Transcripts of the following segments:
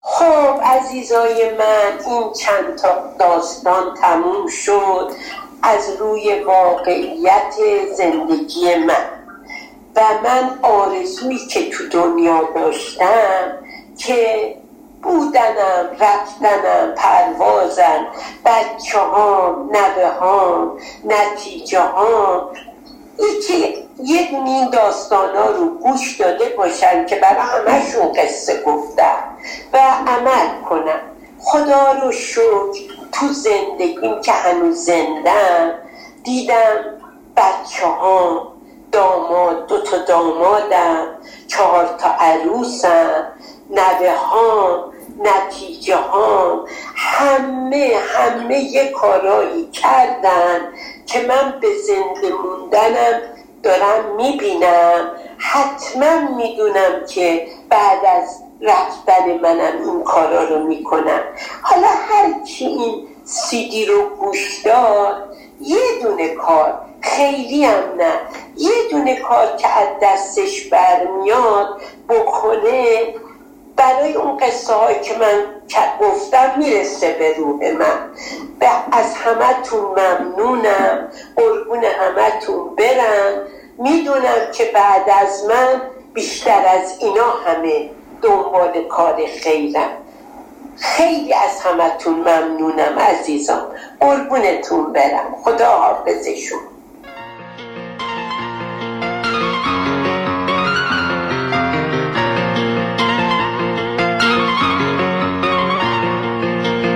خب عزیزای من این چند تا داستان تموم شد از روی واقعیت زندگی من. و من آرزویی که تو دنیا داشتم که بودنم رفتنم پروازم بچه ها نوه ها نتیجه ها یکی یه این داستان ها رو گوش داده باشن که برای همشون قصه گفتم عمل کنم. خدا رو شکر تو زندگیم که هنوز زندم دیدم بچه ها داماد دو تا دامادم چهار تا عروسم نوه ها نتیجه ها همه همه یه کارایی کردن که من به زنده موندنم دارم می‌بینم. حتما می‌دونم که بعد از رفتن منم این کارا رو می‌کنم. حالا هر کی این سیدی رو گوش داد یه دونه کار خیلی هم نه. یه دونه کار که از دستش برمیاد بکنه برای اون قصه هایی که من گفتم می‌رسه به روح من. از همتون ممنونم. قربون همتون برم. می‌دونم که بعد از من بیشتر از اینا همه دنبال کار خیرم. خیلی از همتون ممنونم عزیزان. قربونتون برم. خدا حافظشون.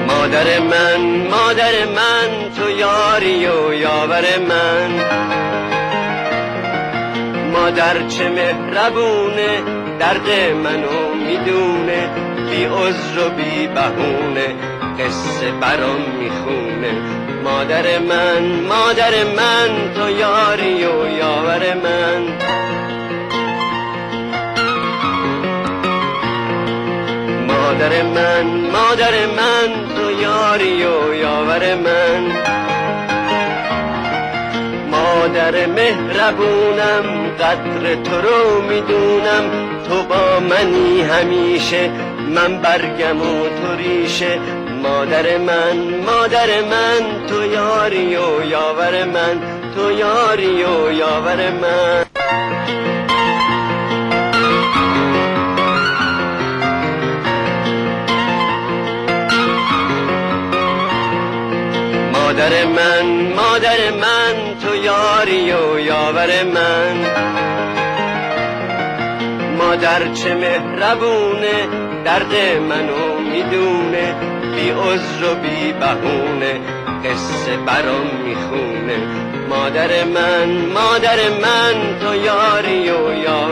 مادر من مادر من تو یاری و یاور من. مادر چه مهربونه درد منو می‌دونه بی عذر و بی بهونه قصه برام می‌خونه. مادر من مادر من تو یاری و یاور من. مادر من مادر من تو یاری و یاور من. مادر مهربونم قدر تو رو می‌دونم. تو با منی همیشه. من برگم و تو ریشه. مادر من مادر من تو یاری و یاور من. تو یاری و یاور من. مادر من مادر من تو یاری و یاور من. مادر چه مهربونه درد منو می‌دونه بی عذر و بی بهونه قصه برام می‌خونه. مادر من مادر من تو یاری و یاور من